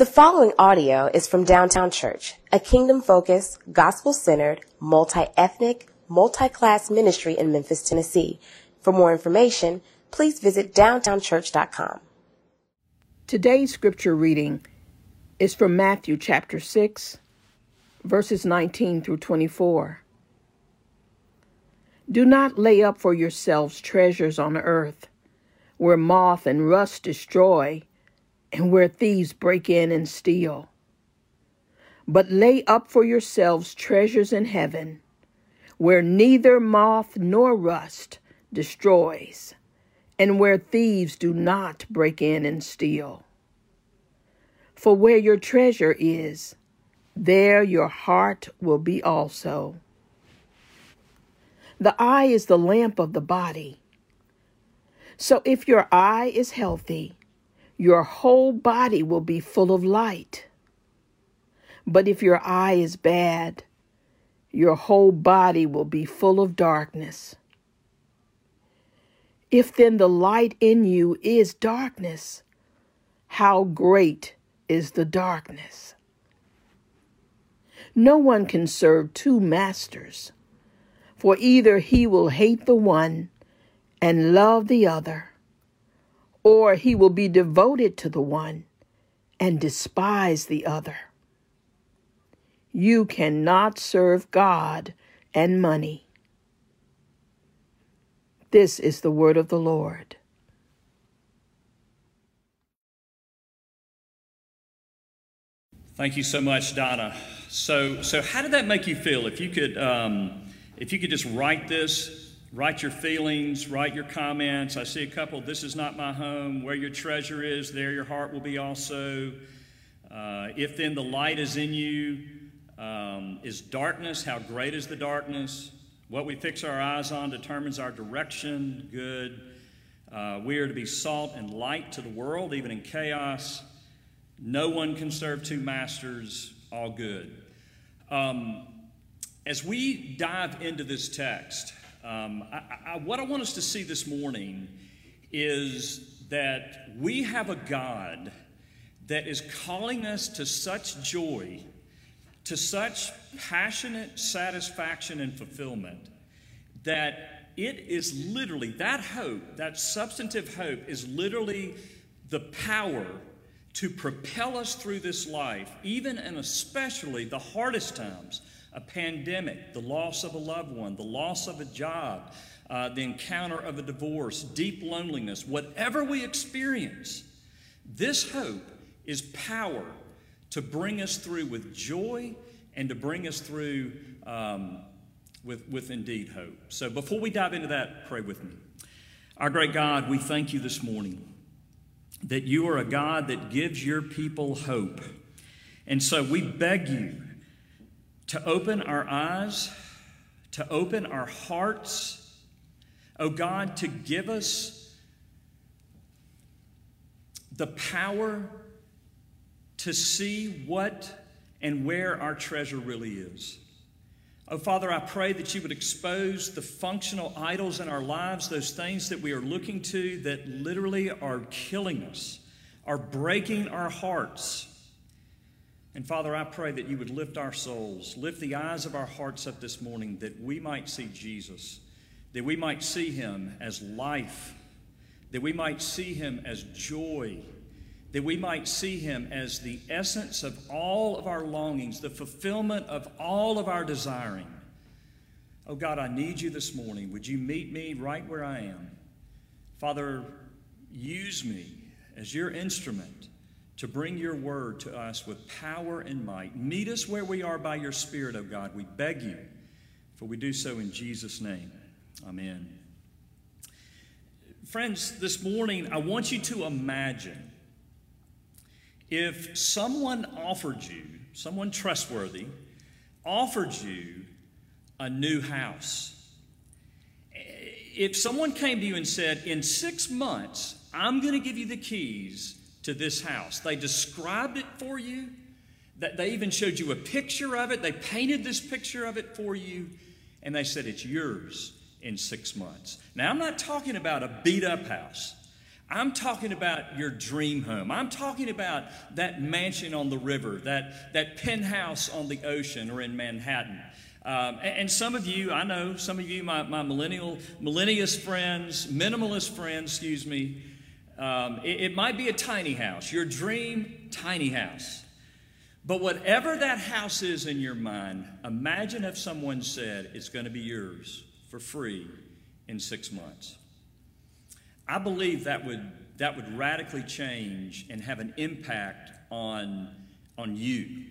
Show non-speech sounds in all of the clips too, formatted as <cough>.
The following audio is from Downtown Church, a kingdom focused, gospel centered, multi ethnic, multi class ministry in Memphis, Tennessee. For more information, please visit downtownchurch.com. Today's scripture reading is from Matthew chapter 6, verses 19 through 24. Do not lay up for yourselves treasures on earth, where moth and rust destroy, and where thieves break in and steal. But lay up for yourselves treasures in heaven, where neither moth nor rust destroys, and where thieves do not break in and steal. For where your treasure is, there your heart will be also. The eye is the lamp of the body. So if your eye is healthy, your whole body will be full of light. But if your eye is bad, your whole body will be full of darkness. If then the light in you is darkness, how great is the darkness? No one can serve two masters, for either he will hate the one and love the other, or he will be devoted to the one and despise the other. You cannot serve God and money. This is the word of the Lord. Thank you so much, Donna. So, so how did that make you feel? If you could, um, if you could just write this, write your feelings, write your comments. I see a couple. This is not my home. Where your treasure is, there your heart will be also. Uh, if then the light is in you, um, is darkness. How great is the darkness? What we fix our eyes on determines our direction. Good. Uh, we are to be salt and light to the world, even in chaos. No one can serve two masters. All good. Um, as we dive into this text, um, I, I, what I want us to see this morning is that we have a God that is calling us to such joy to such passionate satisfaction and fulfillment that it is literally, that hope, that substantive hope, is literally the power to propel us through this life, even and especially the hardest times a pandemic, the loss of a loved one, the loss of a job, uh, the encounter of a divorce, deep loneliness, whatever we experience, this hope is power to bring us through with joy and to bring us through um, with, with indeed hope. So before we dive into that, pray with me. Our great God, we thank you this morning that you are a God that gives your people hope. And so we beg you to open our eyes, to open our hearts, oh God, to give us the power to see what and where our treasure really is. Oh, Father, I pray that you would expose the functional idols in our lives, those things that we are looking to that literally are killing us, are breaking our hearts. And Father, I pray that you would lift our souls, lift the eyes of our hearts up this morning, that we might see Jesus, that we might see him as life, that we might see him as joy that we might see him as the essence of all of our longings, the fulfillment of all of our desiring. Oh God, I need you this morning. Would you meet me right where I am? Father, use me as your instrument to bring your word to us with power and might. Meet us where we are by your Spirit, oh God. We beg you, for we do so in Jesus' name. Amen. Friends, this morning I want you to imagine if someone offered you, someone trustworthy, offered you a new house, if someone came to you and said, In six months, I'm going to give you the keys to this house, they described it for you, that they even showed you a picture of it, they painted this picture of it for you, and they said, It's yours in six months. Now, I'm not talking about a beat up house. I'm talking about your dream home. I'm talking about that mansion on the river, that, that penthouse on the ocean or in Manhattan. Um, and, and, some of you, I know, some of you, my, my millennial, millennialist friends, minimalist friends, excuse me, um, it, it might be a tiny house, your dream tiny house. But whatever that house is in your mind, imagine if someone said it's going to be yours for free in six months. I believe that would, that would radically change and have an impact on, on you.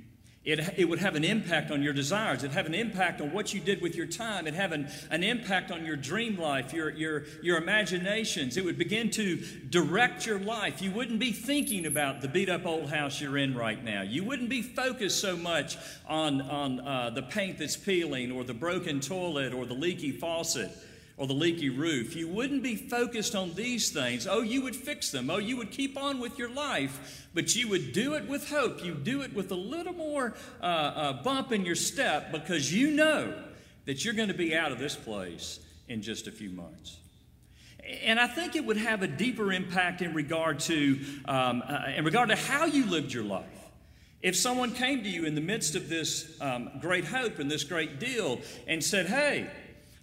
It, it would have an impact on your desires. It'd have an impact on what you did with your time. It'd have an, an impact on your dream life, your, your, your imaginations. It would begin to direct your life. You wouldn't be thinking about the beat up old house you're in right now. You wouldn't be focused so much on, on uh, the paint that's peeling or the broken toilet or the leaky faucet or the leaky roof, you wouldn't be focused on these things. Oh, you would fix them. Oh, you would keep on with your life, but you would do it with hope. You do it with a little more uh, uh, bump in your step because you know that you're going to be out of this place in just a few months. And I think it would have a deeper impact in regard to, um, uh, in regard to how you lived your life. If someone came to you in the midst of this um, great hope and this great deal and said, Hey,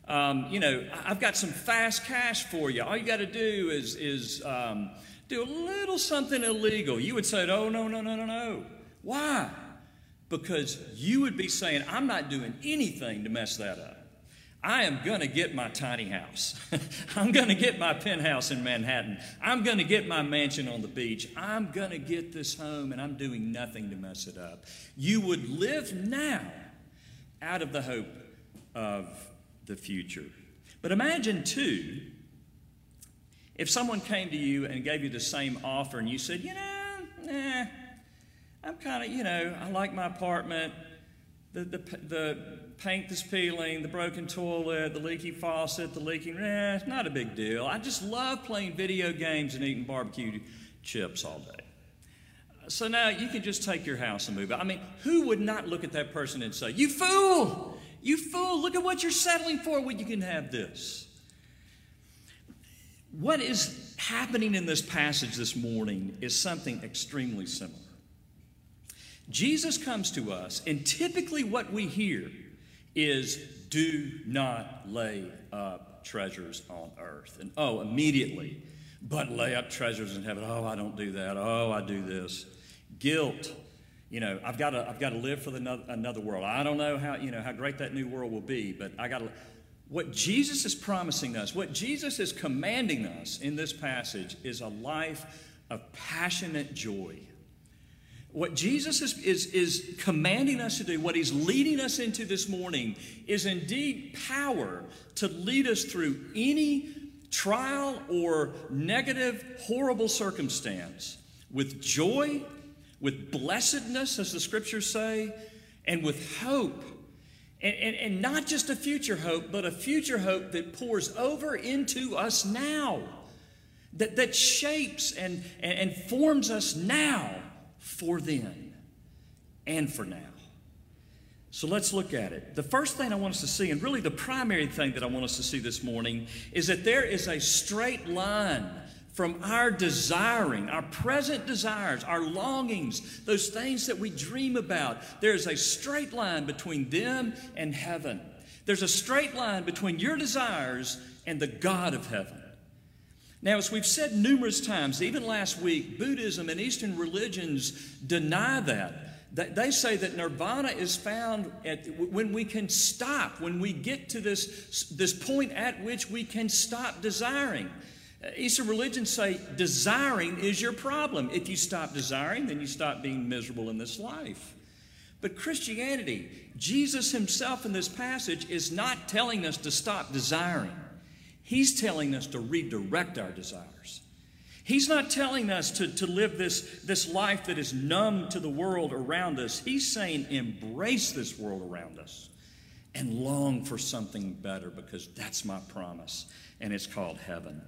um, you know, I've got some fast cash for you. All you got to do is, is um, do a little something illegal. You would say, oh, no, no, no, no, no. Why? Because you would be saying, I'm not doing anything to mess that up. I am going to get my tiny house. <laughs> I'm going to get my penthouse in Manhattan. I'm going to get my mansion on the beach. I'm going to get this home and I'm doing nothing to mess it up. You would live now out of the hope of the future. But imagine, too, if someone came to you and gave you the same offer and you said, you know, nah, I'm kind of, you know, I like my apartment. The, the, the paint that's peeling, the broken toilet, the leaky faucet, the leaking, eh, it's not a big deal. I just love playing video games and eating barbecue chips all day. So now you can just take your house and move out. I mean, who would not look at that person and say, You fool! You fool, look at what you're settling for when you can have this. What is happening in this passage this morning is something extremely similar. Jesus comes to us, and typically what we hear is do not lay up treasures on earth. And oh, immediately, but lay up treasures in heaven. Oh, I don't do that. Oh, I do this. Guilt you know, I've got to, I've got to live for the, another world. I don't know how, you know, how great that new world will be, but I got to. What Jesus is promising us, what Jesus is commanding us in this passage is a life of passionate joy. What Jesus is, is, is commanding us to do, what he's leading us into this morning, is indeed power to lead us through any trial or negative, horrible circumstance with joy with blessedness, as the scriptures say, and with hope. And, and, and, not just a future hope, but a future hope that pours over into us now, that, that shapes and, and, and forms us now for then and for now. So let's look at it. The first thing I want us to see, and really the primary thing that I want us to see this morning, is that there is a straight line from our desiring, our present desires, our longings, those things that we dream about. There's a straight line between them and heaven. There's a straight line between your desires and the God of heaven. Now, as we've said numerous times, even last week, Buddhism and Eastern religions deny that. They say that nirvana is found at, when we can stop, when we get to this, this point at which we can stop desiring. Eastern religions say desiring is your problem. If you stop desiring, then you stop being miserable in this life. But Christianity, Jesus himself in this passage is not telling us to stop desiring. He's telling us to redirect our desires. He's not telling us to, to live this, this life that is numb to the world around us. He's saying embrace this world around us and long for something better because that's my promise, and it's called heaven.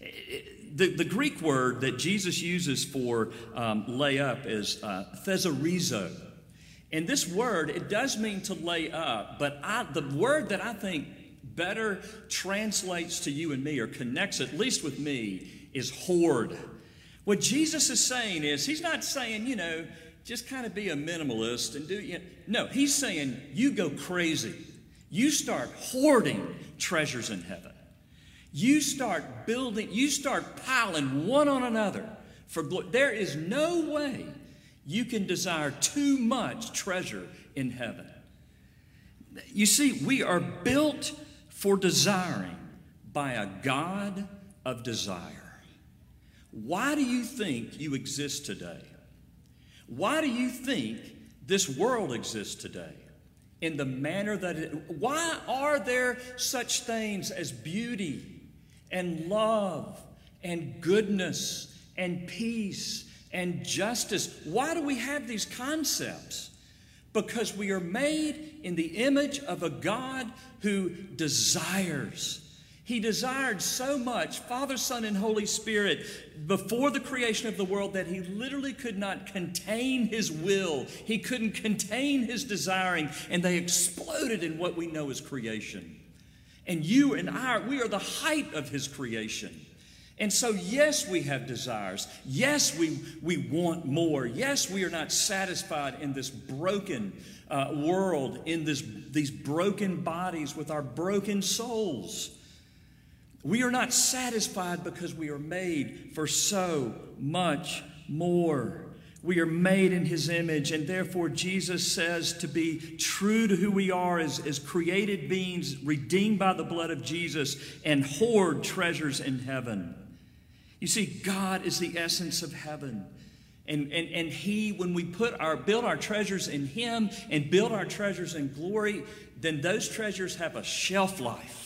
The, the Greek word that Jesus uses for um, lay up is uh, thesaurizo. And this word, it does mean to lay up, but I, the word that I think better translates to you and me or connects at least with me is hoard. What Jesus is saying is, He's not saying, you know, just kind of be a minimalist and do, you know, no, He's saying, you go crazy. You start hoarding treasures in heaven. You start building, you start piling one on another for glory. There is no way you can desire too much treasure in heaven. You see, we are built for desiring by a God of desire. Why do you think you exist today? Why do you think this world exists today? In the manner that it, why are there such things as beauty and love and goodness and peace and justice? Why do we have these concepts? Because we are made in the image of a God who desires he desired so much, Father, Son, and Holy Spirit, before the creation of the world, that he literally could not contain his will. He couldn't contain his desiring, and they exploded in what we know as creation. And you and I, we are the height of his creation. And so, yes, we have desires. Yes, we, we want more. Yes, we are not satisfied in this broken uh, world, in this, these broken bodies with our broken souls. We are not satisfied because we are made for so much more. We are made in His image, and therefore Jesus says to be true to who we are as, as created beings, redeemed by the blood of Jesus, and hoard treasures in heaven. You see, God is the essence of heaven. And, and, and he, when we put our build our treasures in him and build our treasures in glory, then those treasures have a shelf life.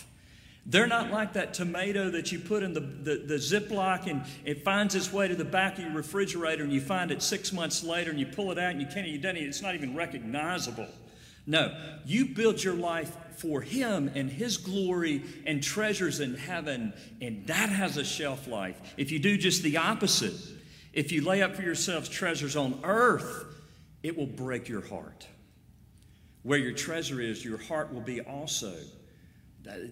They're not like that tomato that you put in the, the, the Ziploc and it finds its way to the back of your refrigerator and you find it six months later and you pull it out and you can't eat it. It's not even recognizable. No, you build your life for Him and His glory and treasures in heaven, and that has a shelf life. If you do just the opposite, if you lay up for yourselves treasures on earth, it will break your heart. Where your treasure is, your heart will be also.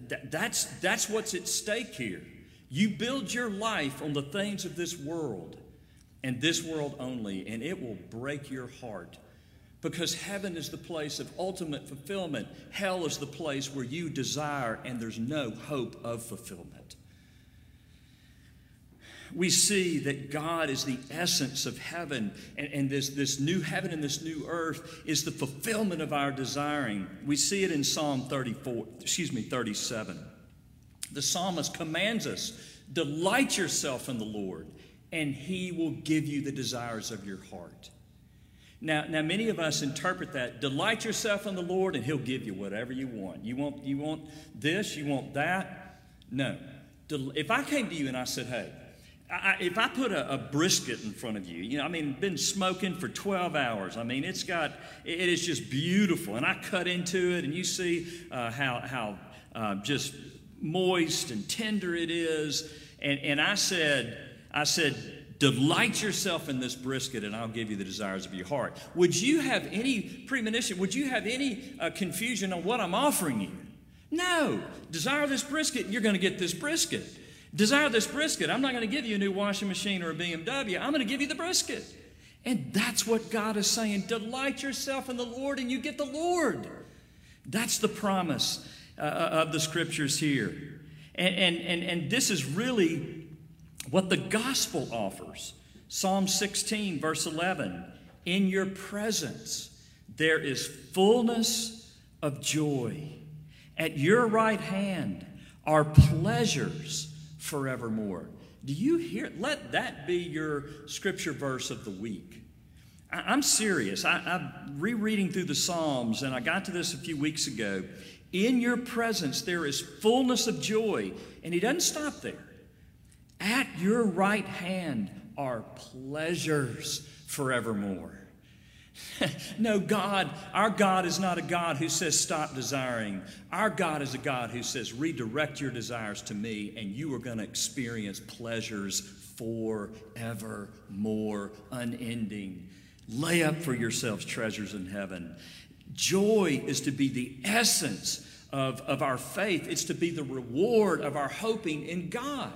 That, that's, that's what's at stake here. You build your life on the things of this world and this world only, and it will break your heart. Because heaven is the place of ultimate fulfillment, hell is the place where you desire and there's no hope of fulfillment we see that God is the essence of heaven, and, and, this, this new heaven and this new earth is the fulfillment of our desiring. We see it in Psalm 34, excuse me, 37. The psalmist commands us, delight yourself in the Lord, and he will give you the desires of your heart. Now, now many of us interpret that delight yourself in the Lord and he'll give you whatever you want. You want you want this, you want that? No. If I came to you and I said, "Hey, I, if I put a, a, brisket in front of you, you know, I mean, been smoking for 12 hours. I mean, it's got, it is just beautiful. And I cut into it, and you see uh, how, how uh, just moist and tender it is. And, and I said, I said, delight yourself in this brisket, and I'll give you the desires of your heart. Would you have any premonition? Would you have any uh, confusion on what I'm offering you? No. Desire this brisket, and you're going to get this brisket. Desire this brisket. I'm not going to give you a new washing machine or a BMW. I'm going to give you the brisket. And that's what God is saying. Delight yourself in the Lord and you get the Lord. That's the promise uh, uh of the scriptures here. And, and, and, and this is really what the gospel offers. Psalm 16, verse 11 In your presence there is fullness of joy. At your right hand are pleasures forevermore. Do you hear? Let that be your scripture verse of the week. I, am serious. I, I'm rereading through the Psalms, and I got to this a few weeks ago. In your presence there is fullness of joy. And he doesn't stop there. At your right hand are pleasures forevermore. <laughs> no, God, our God is not a God who says stop desiring. Our God is a God who says redirect your desires to me, and you are going to experience pleasures forevermore, unending. Lay up for yourselves treasures in heaven. Joy is to be the essence of, of our faith, it's to be the reward of our hoping in God.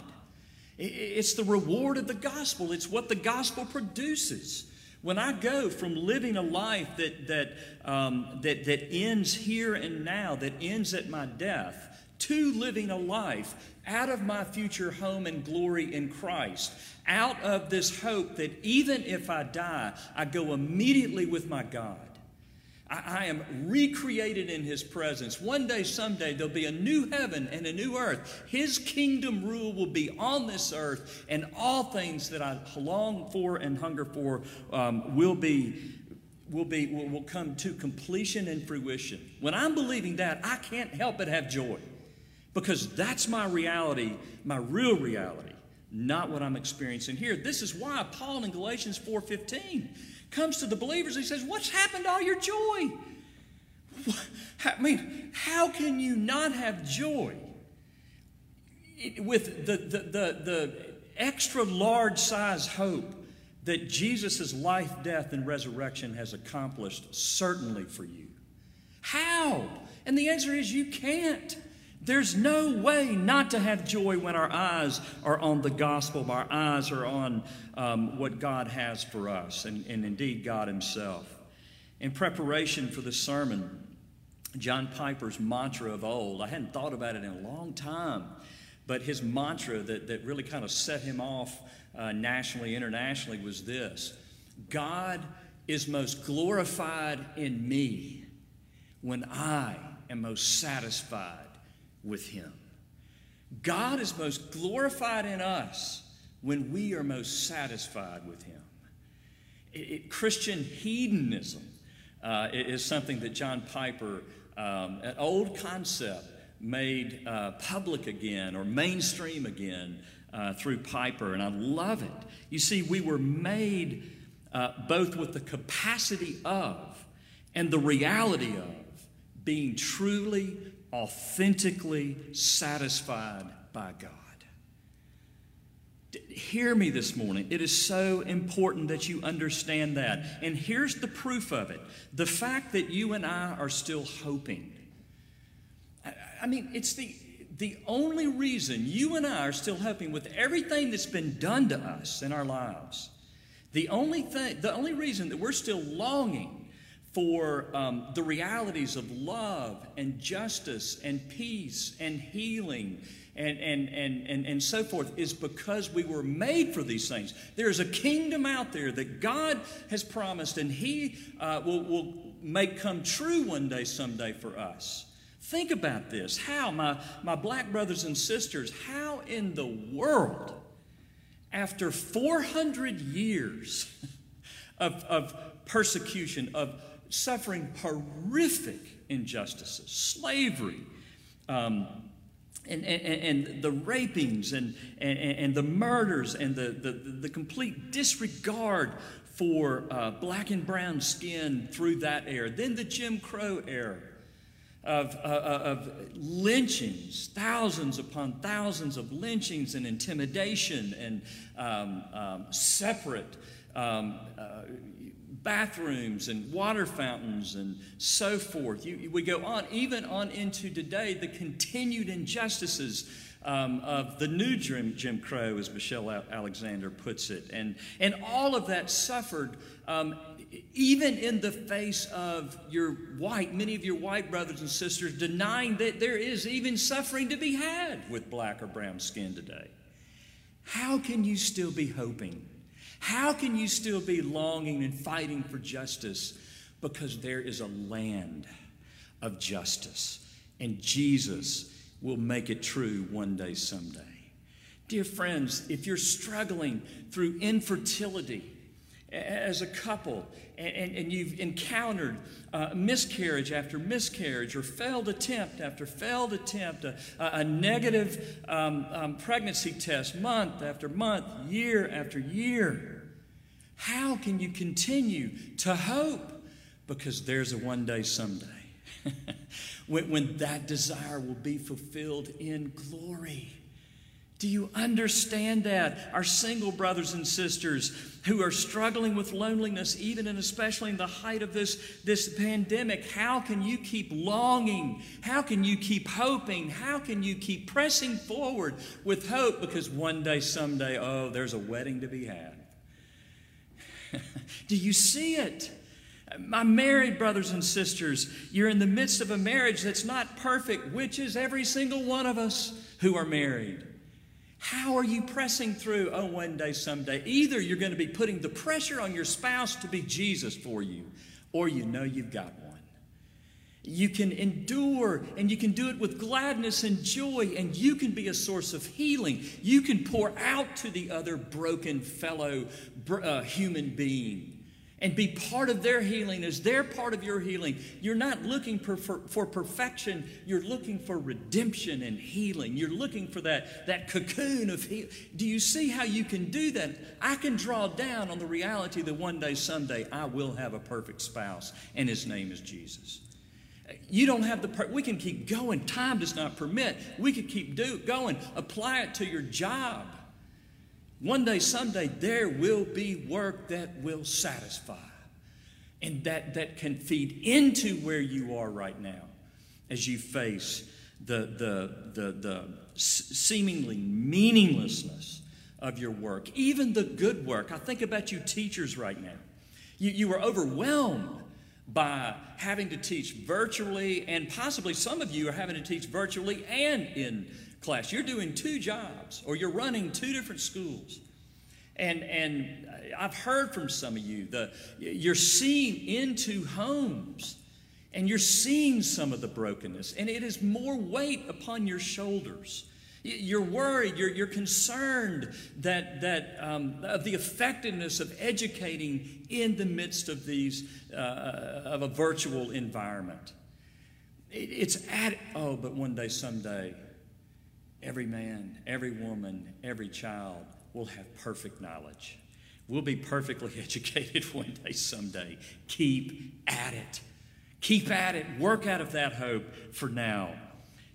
It's the reward of the gospel, it's what the gospel produces. When I go from living a life that, that, um, that, that ends here and now, that ends at my death, to living a life out of my future home and glory in Christ, out of this hope that even if I die, I go immediately with my God. I, I am recreated in His presence. One day, someday, there'll be a new heaven and a new earth. His kingdom rule will be on this earth, and all things that I long for and hunger for um, will be will be will, will come to completion and fruition. When I'm believing that, I can't help but have joy. Because that's my reality, my real reality, not what I'm experiencing here. This is why Paul in Galatians 4:15 comes to the believers. He says, What's happened to all your joy? I mean, how can you not have joy with the, the, the, the extra large size hope that Jesus' life, death, and resurrection has accomplished certainly for you? How? And the answer is you can't. There's no way not to have joy when our eyes are on the gospel, our eyes are on um, what God has for us, and, and indeed God Himself. In preparation for this sermon, John Piper's mantra of old, I hadn't thought about it in a long time, but his mantra that, that really kind of set him off uh, nationally, internationally was this God is most glorified in me when I am most satisfied with Him. God is most glorified in us when we are most satisfied with Him. It, it, Christian hedonism uh, is something that John Piper, um, an old concept, made uh, public again or mainstream again uh, through Piper, and I love it. You see, we were made uh, both with the capacity of and the reality of being truly authentically satisfied by God. Hear me this morning. It is so important that you understand that. And here's the proof of it the fact that you and I are still hoping. I mean, it's the, the only reason you and I are still hoping with everything that's been done to us in our lives. The only thing, the only reason that we're still longing for um, the realities of love and justice and peace and healing and, and, and, and, and so forth is because we were made for these things. There's a kingdom out there that God has promised and He uh, will, will make come true one day, someday for us. Think about this. How, my, my black brothers and sisters, how in the world, after 400 years <laughs> of, of persecution, of suffering horrific injustices, slavery, um, and, and, and, the rapings and, and, and, the murders and the, the, the complete disregard for uh, black and brown skin through that era. Then the Jim Crow era of, uh, uh of lynchings, thousands upon thousands of lynchings and intimidation and um, um, separate um, uh, bathrooms and water fountains and so forth. You, we go on, even on into today, the continued injustices um, of the new Jim, Jim, Crow, as Michelle Alexander puts it. And, and all of that suffered um, even in the face of your white, many of your white brothers and sisters denying that there is even suffering to be had with black or brown skin today. How can you still be hoping? How can you still be longing and fighting for justice? Because there is a land of justice, and Jesus will make it true one day, someday. Dear friends, if you're struggling through infertility, as a couple and, and, and you've encountered uh, miscarriage after miscarriage or failed attempt after failed attempt, a, a negative um, um, pregnancy test month after month, year after year, how can you continue to hope? Because there's a one day someday <laughs> when, when that desire will be fulfilled in glory. Do you understand that? Our single brothers and sisters who are struggling with loneliness, even and especially in the height of this, this pandemic, how can you keep longing? How can you keep hoping? How can you keep pressing forward with hope? Because one day, someday, oh, there's a wedding to be had. Do you see it? My married brothers and sisters, you're in the midst of a marriage that's not perfect, which is every single one of us who are married. How are you pressing through? Oh, one day, someday. Either you're going to be putting the pressure on your spouse to be Jesus for you, or you know you've got. You can endure and you can do it with gladness and joy, and you can be a source of healing. You can pour out to the other broken fellow uh, human being and be part of their healing as they're part of your healing. You're not looking for, for, for, perfection, you're looking for redemption and healing. You're looking for that, that cocoon of healing. Do you see how you can do that? I can draw down on the reality that one day, someday, I will have a perfect spouse, and his name is Jesus. You don't have the, per- we can keep going. Time does not permit. We can keep do, going. Apply it to your job. One day, someday, there will be work that will satisfy and that, that can feed into where you are right now as you face the, the, the, the seemingly meaninglessness of your work, even the good work. I think about you teachers right now. You, you were overwhelmed by having to teach virtually, and possibly some of you are having to teach virtually and in class. You're doing two jobs or you're running two different schools. And, and I've heard from some of you, the, you're seeing into homes and you're seeing some of the brokenness, and it is more weight upon your shoulders. You're worried, you're, you're concerned that, that um, of the effectiveness of educating in the midst of these, uh, of a virtual environment. It, it's at, oh, but one day, someday, Every man, every woman, every child will have perfect knowledge. We'll be perfectly <laughs> educated one day, someday. Keep at it. Keep at it. Work out of that hope for now.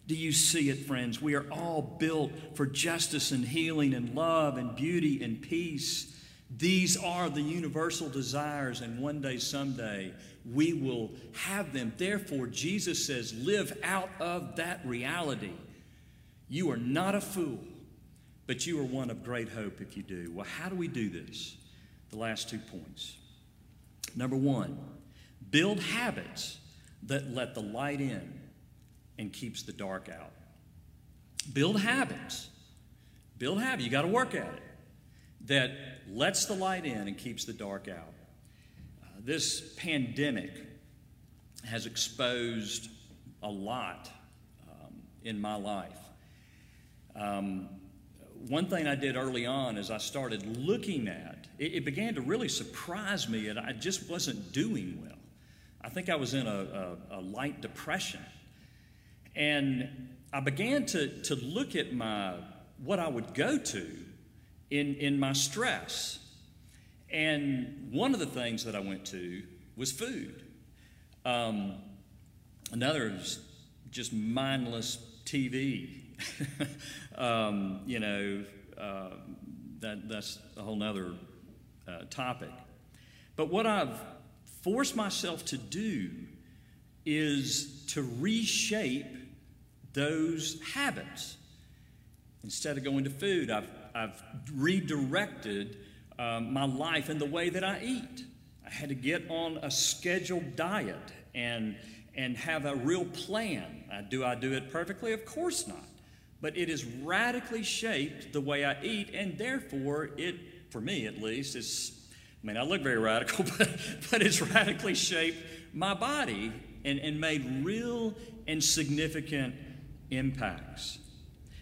Do you see it, friends? We are all built for justice and healing and love and beauty and peace. These are the universal desires, and one day, someday, we will have them. Therefore, Jesus says, live out of that reality. You are not a fool, but you are one of great hope if you do. Well, how do we do this? The last two points. Number one, build habits that let the light in and keeps the dark out. Build habits. Build habits. You got to work at it. That lets the light in and keeps the dark out. Uh, this pandemic has exposed a lot um, in my life. Um, one thing I did early on is I started looking at it, it, began to really surprise me and I just wasn't doing well. I think I was in a, a, a light depression. And I began to, to look at my what I would go to in, in my stress. And one of the things that I went to was food. Um, another is just mindless TV <laughs> um, you know, uh, that, that's a whole nother uh, topic. But what I've forced myself to do is to reshape those habits. Instead of going to food, I've, I've redirected um, my life in the way that I eat. I had to get on a scheduled diet and, and have a real plan. Do I do it perfectly? Of course not but it has radically shaped the way I eat, and therefore, it, for me at least, is, I mean, I look very radical, <laughs> but, but it's radically shaped my body and, and made real and significant impacts.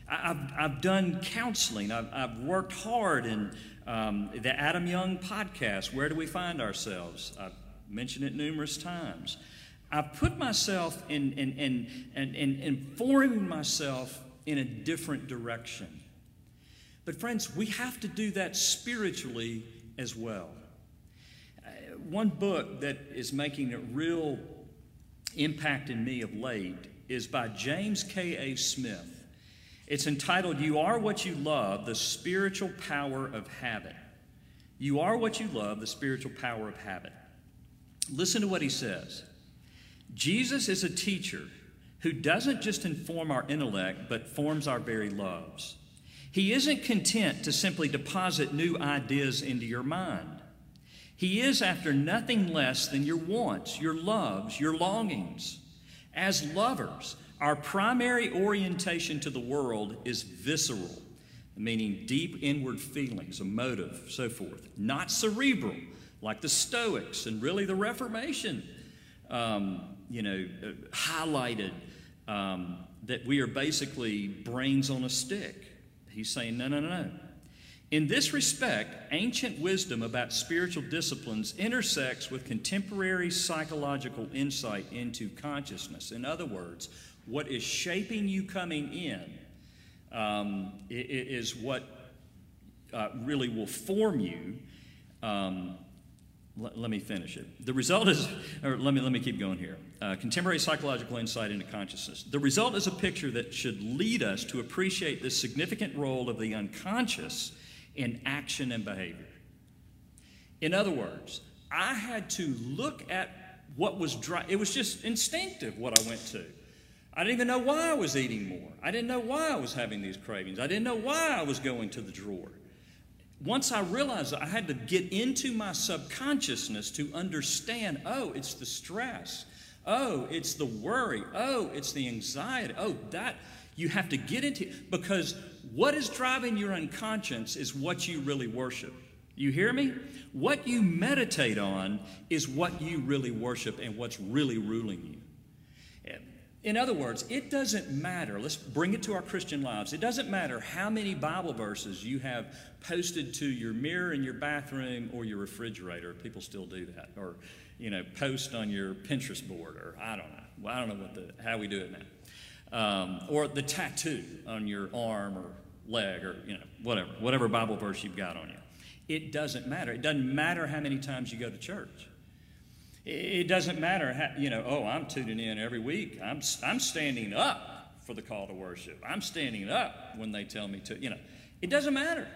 I, have I've done counseling, I've, I've worked hard in um, the Adam Young podcast, Where Do We Find Ourselves? I've mentioned it numerous times. I've put myself in, in, in, in, in informing myself in a different direction. But, friends, we have to do that spiritually as well. Uh, one book that is making a real impact in me of late is by James K.A. Smith. It's entitled, You Are What You Love The Spiritual Power of Habit. You are what you love, the spiritual power of habit. Listen to what he says Jesus is a teacher who doesn't just inform our intellect, but forms our very loves. He isn't content to simply deposit new ideas into your mind. He is after nothing less than your wants, your loves, your longings. As lovers, our primary orientation to the world is visceral, meaning deep inward feelings, a motive, so forth, not cerebral, like the Stoics and really the Reformation, um, you know, uh, highlighted um, that we are basically brains on a stick. He's saying, no, no, no, no. In this respect, ancient wisdom about spiritual disciplines intersects with contemporary psychological insight into consciousness. In other words, what is shaping you coming in um, is what uh, really will form you. Um, let, let, me finish it. The result is, <laughs> or let me, let me keep going here. Uh, contemporary psychological insight into consciousness. The result is a picture that should lead us to appreciate the significant role of the unconscious in action and behavior. In other words, I had to look at what was dry. It was just instinctive what I went to. I didn't even know why I was eating more. I didn't know why I was having these cravings. I didn't know why I was going to the drawer. Once I realized I had to get into my subconsciousness to understand oh, it's the stress. Oh, it's the worry. Oh, it's the anxiety. Oh, that you have to get into because what is driving your unconscious is what you really worship. You hear me? What you meditate on is what you really worship and what's really ruling you. In other words, it doesn't matter. Let's bring it to our Christian lives. It doesn't matter how many Bible verses you have posted to your mirror in your bathroom or your refrigerator. People still do that. Or, you know, post on your Pinterest board, or I don't know. Well, I don't know what the, how we do it now. Um, or the tattoo on your arm or leg or, you know, whatever, whatever Bible verse you've got on you. It doesn't matter. It doesn't matter how many times you go to church. It doesn't matter, how, you know, oh, I'm tuning in every week. I'm, I'm standing up for the call to worship. I'm standing up when they tell me to. You know, it doesn't matter.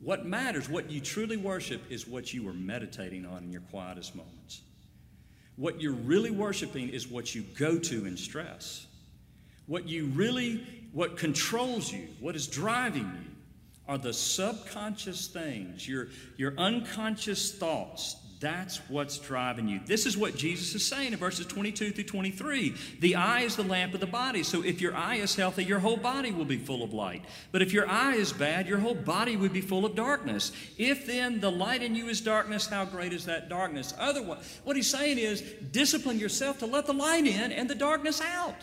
What matters, what you truly worship, is what you are meditating on in your quietest moments. What you're really worshiping is what you go to in stress. What you really, what controls you, what is driving you, are the subconscious things, your, your unconscious thoughts that's what's driving you. This is what Jesus is saying in verses 22 through 23. The eye is the lamp of the body. So if your eye is healthy, your whole body will be full of light. But if your eye is bad, your whole body would be full of darkness. If then the light in you is darkness, how great is that darkness? Otherwise, what he's saying is discipline yourself to let the light in and the darkness out.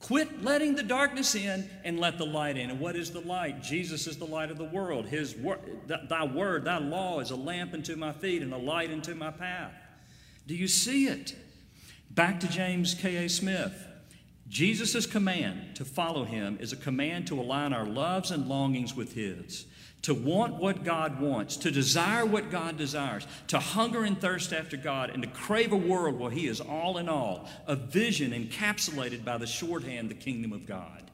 Quit letting the darkness in and let the light in. And what is the light? Jesus is the light of the world. His word, thy word, thy law is a lamp unto my feet and a light unto my path. Do you see it? Back to James K.A. Smith. Jesus' command to follow him is a command to align our loves and longings with his to want what God wants, to desire what God desires, to hunger and thirst after God, and to crave a world where He is all in all, a vision encapsulated by the shorthand, the kingdom of God.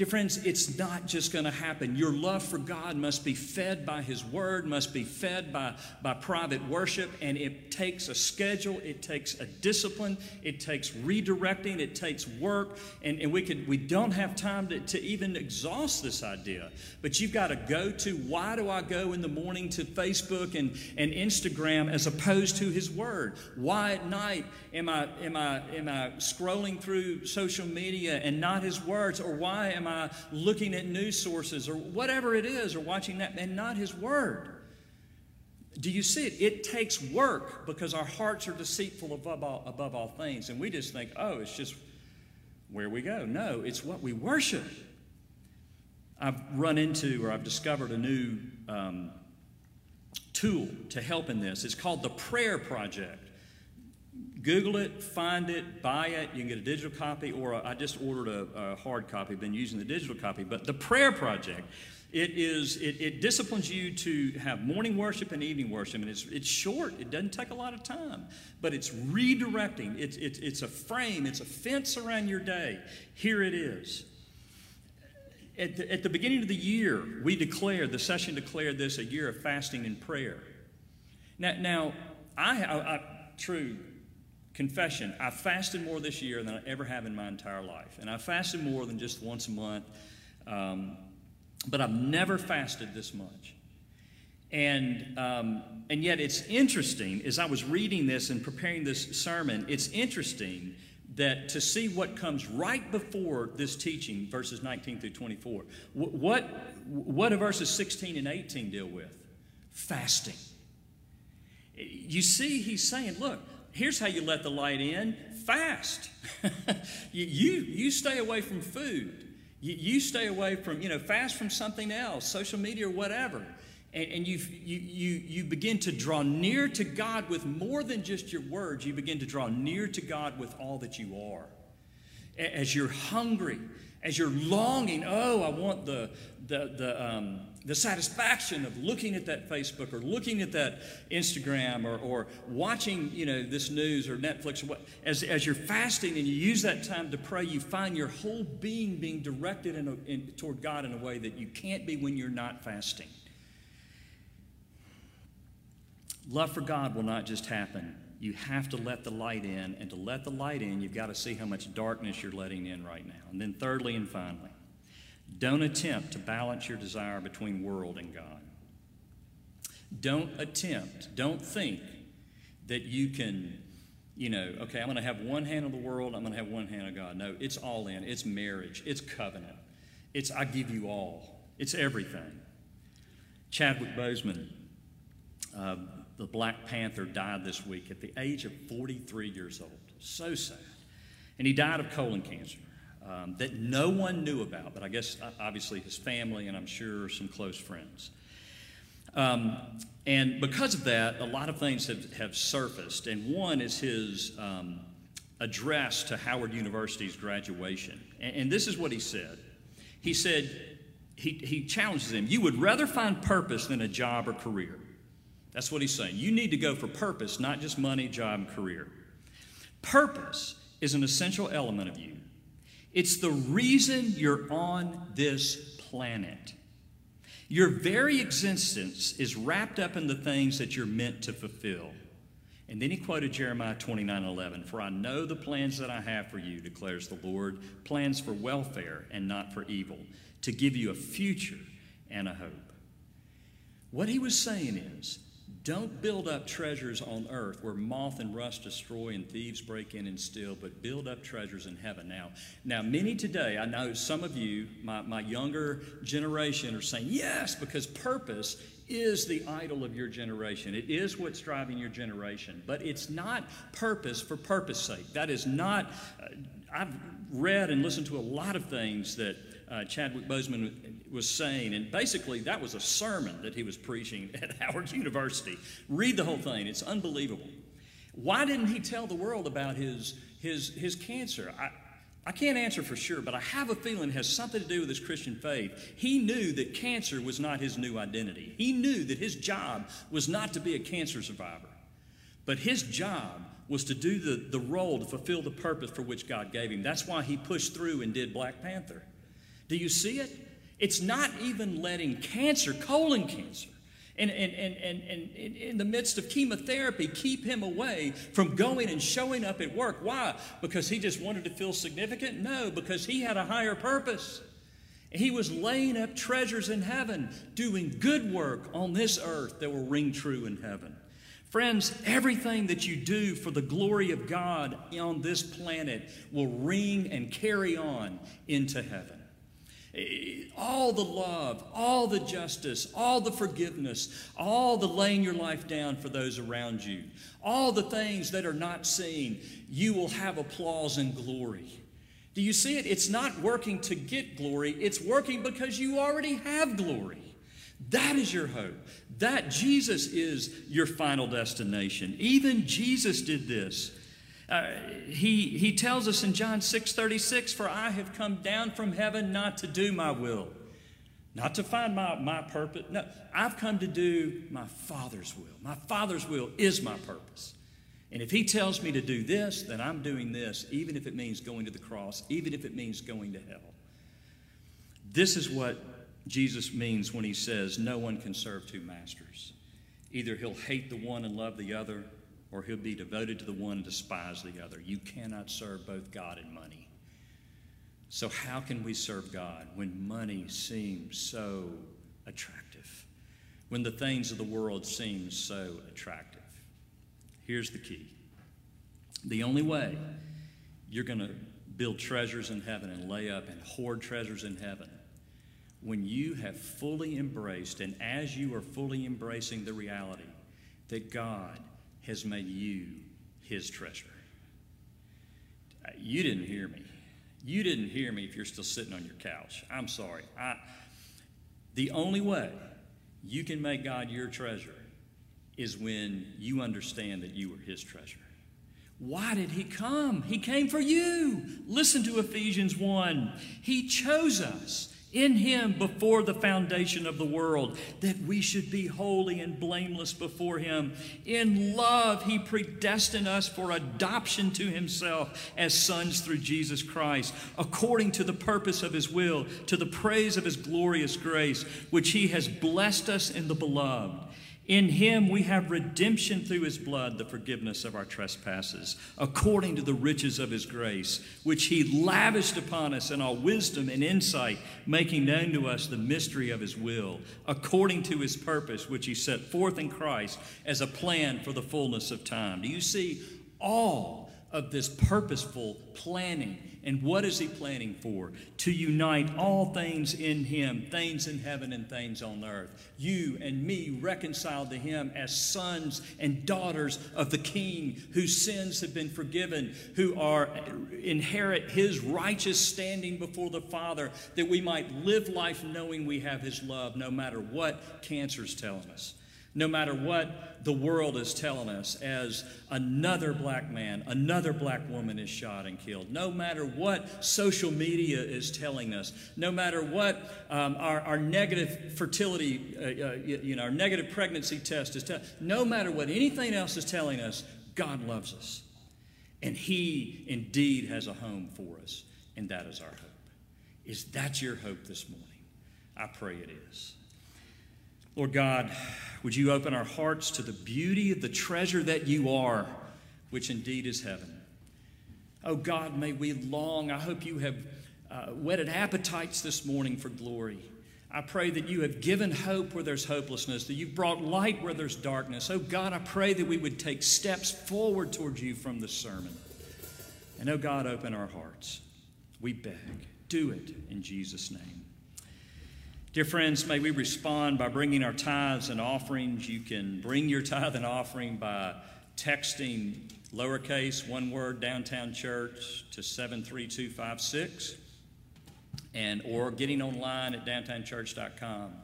Dear friends, it's not just going to happen. Your love for God must be fed by His Word, must be fed by, by private worship, and it takes a schedule, it takes a discipline, it takes redirecting, it takes work, and, and we, could, we don't have time to, to even exhaust this idea. But you've got to go to why do I go in the morning to Facebook and, and Instagram as opposed to His Word? Why at night am I, am, I, am I scrolling through social media and not His words? Or why am I? I looking at news sources or whatever it is or watching that and not His Word? Do you see it? It takes work because our hearts are deceitful above all, above all things. And we just think, oh, it's just where we go. No, it's what we worship. I've run into or I've discovered a new um, tool to help in this. It's called the Prayer Project. Google it, find it, buy it. You can get a digital copy, or a, I just ordered a, a, hard copy. Been using the digital copy, but the Prayer Project, it is it, it, disciplines you to have morning worship and evening worship, and it's it's short. It doesn't take a lot of time, but it's redirecting. It's it's it's a frame. It's a fence around your day. Here it is. at the, at the beginning of the year, we declared, the session declared this a year of fasting and prayer. Now, now I, I, I true confession, I fasted more this year than I ever have in my entire life. And I fasted more than just once a month. Um, but I've never fasted this much. And, um, and yet it's interesting, as I was reading this and preparing this sermon, it's interesting that to see what comes right before this teaching, verses 19 through 24. What, what do verses 16 and 18 deal with? Fasting. You see, he's saying, look, here's how you let the light in fast. <laughs> you, you, you stay away from food. You, you stay away from, you know, fast from something else, social media or whatever. And, and you, you, you, begin to draw near to God with more than just your words. You begin to draw near to God with all that you are. As you're hungry, as you're longing, oh, I want the, the, the, um, the satisfaction of looking at that Facebook or looking at that Instagram or, or watching, you know, this news or Netflix or what, as, as you're fasting and you use that time to pray, you find your whole being being directed in a, in, toward God in a way that you can't be when you're not fasting. Love for God will not just happen. You have to let the light in, and to let the light in, you've got to see how much darkness you're letting in right now. And then, thirdly and finally, don't attempt to balance your desire between world and God. Don't attempt, don't think that you can, you know, okay, I'm going to have one hand of the world, I'm going to have one hand of God. No, it's all in. It's marriage, it's covenant, it's I give you all, it's everything. Chadwick Boseman, uh, the Black Panther, died this week at the age of 43 years old. So sad. And he died of colon cancer um, that no one knew about, but I guess uh, obviously his family and I'm sure some close friends. Um, and because of that, a lot of things have, have surfaced. And one is his um, address to Howard University's graduation. And, and, this is what he said He said, he, he challenges them, You would rather find purpose than a job or career. That's what he's saying. You need to go for purpose, not just money, job, and career. Purpose is an essential element of you. It's the reason you're on this planet. Your very existence is wrapped up in the things that you're meant to fulfill. And then he quoted Jeremiah 29 11, For I know the plans that I have for you, declares the Lord, plans for welfare and not for evil, to give you a future and a hope. What he was saying is, don't build up treasures on earth where moth and rust destroy and thieves break in and steal, but build up treasures in heaven. Now, now many today, I know some of you, my, my younger generation, are saying, yes, because purpose is the idol of your generation. It is what's driving your generation. But it's not purpose for purpose sake. That is not, uh, I've read and listened to a lot of things that uh, Chadwick Boseman was saying. And basically, that was a sermon that he was preaching <laughs> at Howard University. Read the whole thing, it's unbelievable. Why didn't he tell the world about his, his, his cancer? I, I can't answer for sure, but I have a feeling it has something to do with his Christian faith. He knew that cancer was not his new identity. He knew that his job was not to be a cancer survivor, but his job was to do the, the role to fulfill the purpose for which God gave him. That's why he pushed through and did Black Panther. Do you see it? It's not even letting cancer, colon cancer, and, and, and, and, and in the midst of chemotherapy, keep him away from going and showing up at work. Why? Because he just wanted to feel significant? No, because he had a higher purpose. He was laying up treasures in heaven, doing good work on this earth that will ring true in heaven. Friends, everything that you do for the glory of God on this planet will ring and carry on into heaven. All the love, all the justice, all the forgiveness, all the laying your life down for those around you, all the things that are not seen, you will have applause and glory. Do you see it? It's not working to get glory, it's working because you already have glory. That is your hope. That Jesus is your final destination. Even Jesus did this. Uh, he, he tells us in John 6 36, For I have come down from heaven not to do my will, not to find my, my purpose. No, I've come to do my Father's will. My Father's will is my purpose. And if He tells me to do this, then I'm doing this, even if it means going to the cross, even if it means going to hell. This is what Jesus means when he says, No one can serve two masters. Either he'll hate the one and love the other, or he'll be devoted to the one and despise the other. You cannot serve both God and money. So, how can we serve God when money seems so attractive? When the things of the world seem so attractive? Here's the key the only way you're going to build treasures in heaven and lay up and hoard treasures in heaven when you have fully embraced, and as you are fully embracing the reality that God has made you his treasure. You didn't hear me. You didn't hear me if you're still sitting on your couch. I'm sorry. I, the only way you can make God your treasure is when you understand that you are his treasure. Why did he come? He came for you. Listen to Ephesians 1. He chose us in him before the foundation of the world, that we should be holy and blameless before him. In love, he predestined us for adoption to himself as sons through Jesus Christ, according to the purpose of his will, to the praise of his glorious grace, which he has blessed us in the beloved. In him we have redemption through his blood, the forgiveness of our trespasses, according to the riches of his grace, which he lavished upon us in all wisdom and insight, making known to us the mystery of his will, according to his purpose, which he set forth in Christ as a plan for the fullness of time. Do you see all of this purposeful planning? And what is he planning for? To unite all things in him, things in heaven and things on earth. You and me reconciled to him as sons and daughters of the king whose sins have been forgiven, who are inherit his righteous standing before the Father, that we might live life knowing we have his love no matter what cancer's telling us no matter what the world is telling us as another black man, another black woman is shot and killed, no matter what social media is telling us, no matter what um, our, our, negative fertility, uh, uh, you know, our negative pregnancy test is telling, no matter what anything else is telling us, God loves us. And He indeed has a home for us, and that is our hope. Is that your hope this morning? I pray it is. Lord God, would you open our hearts to the beauty of the treasure that you are, which indeed is heaven? Oh God, may we long. I hope you have uh, whetted appetites this morning for glory. I pray that you have given hope where there's hopelessness, that you've brought light where there's darkness. Oh God, I pray that we would take steps forward towards you from this sermon. And oh God, open our hearts. We beg. Do it in Jesus' name. Dear friends, may we respond by bringing our tithes and offerings. You can bring your tithe and offering by texting lowercase, one word, downtown church to 73256 and or getting online at downtownchurch.com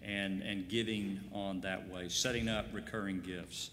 and, and giving on that way, setting up recurring gifts.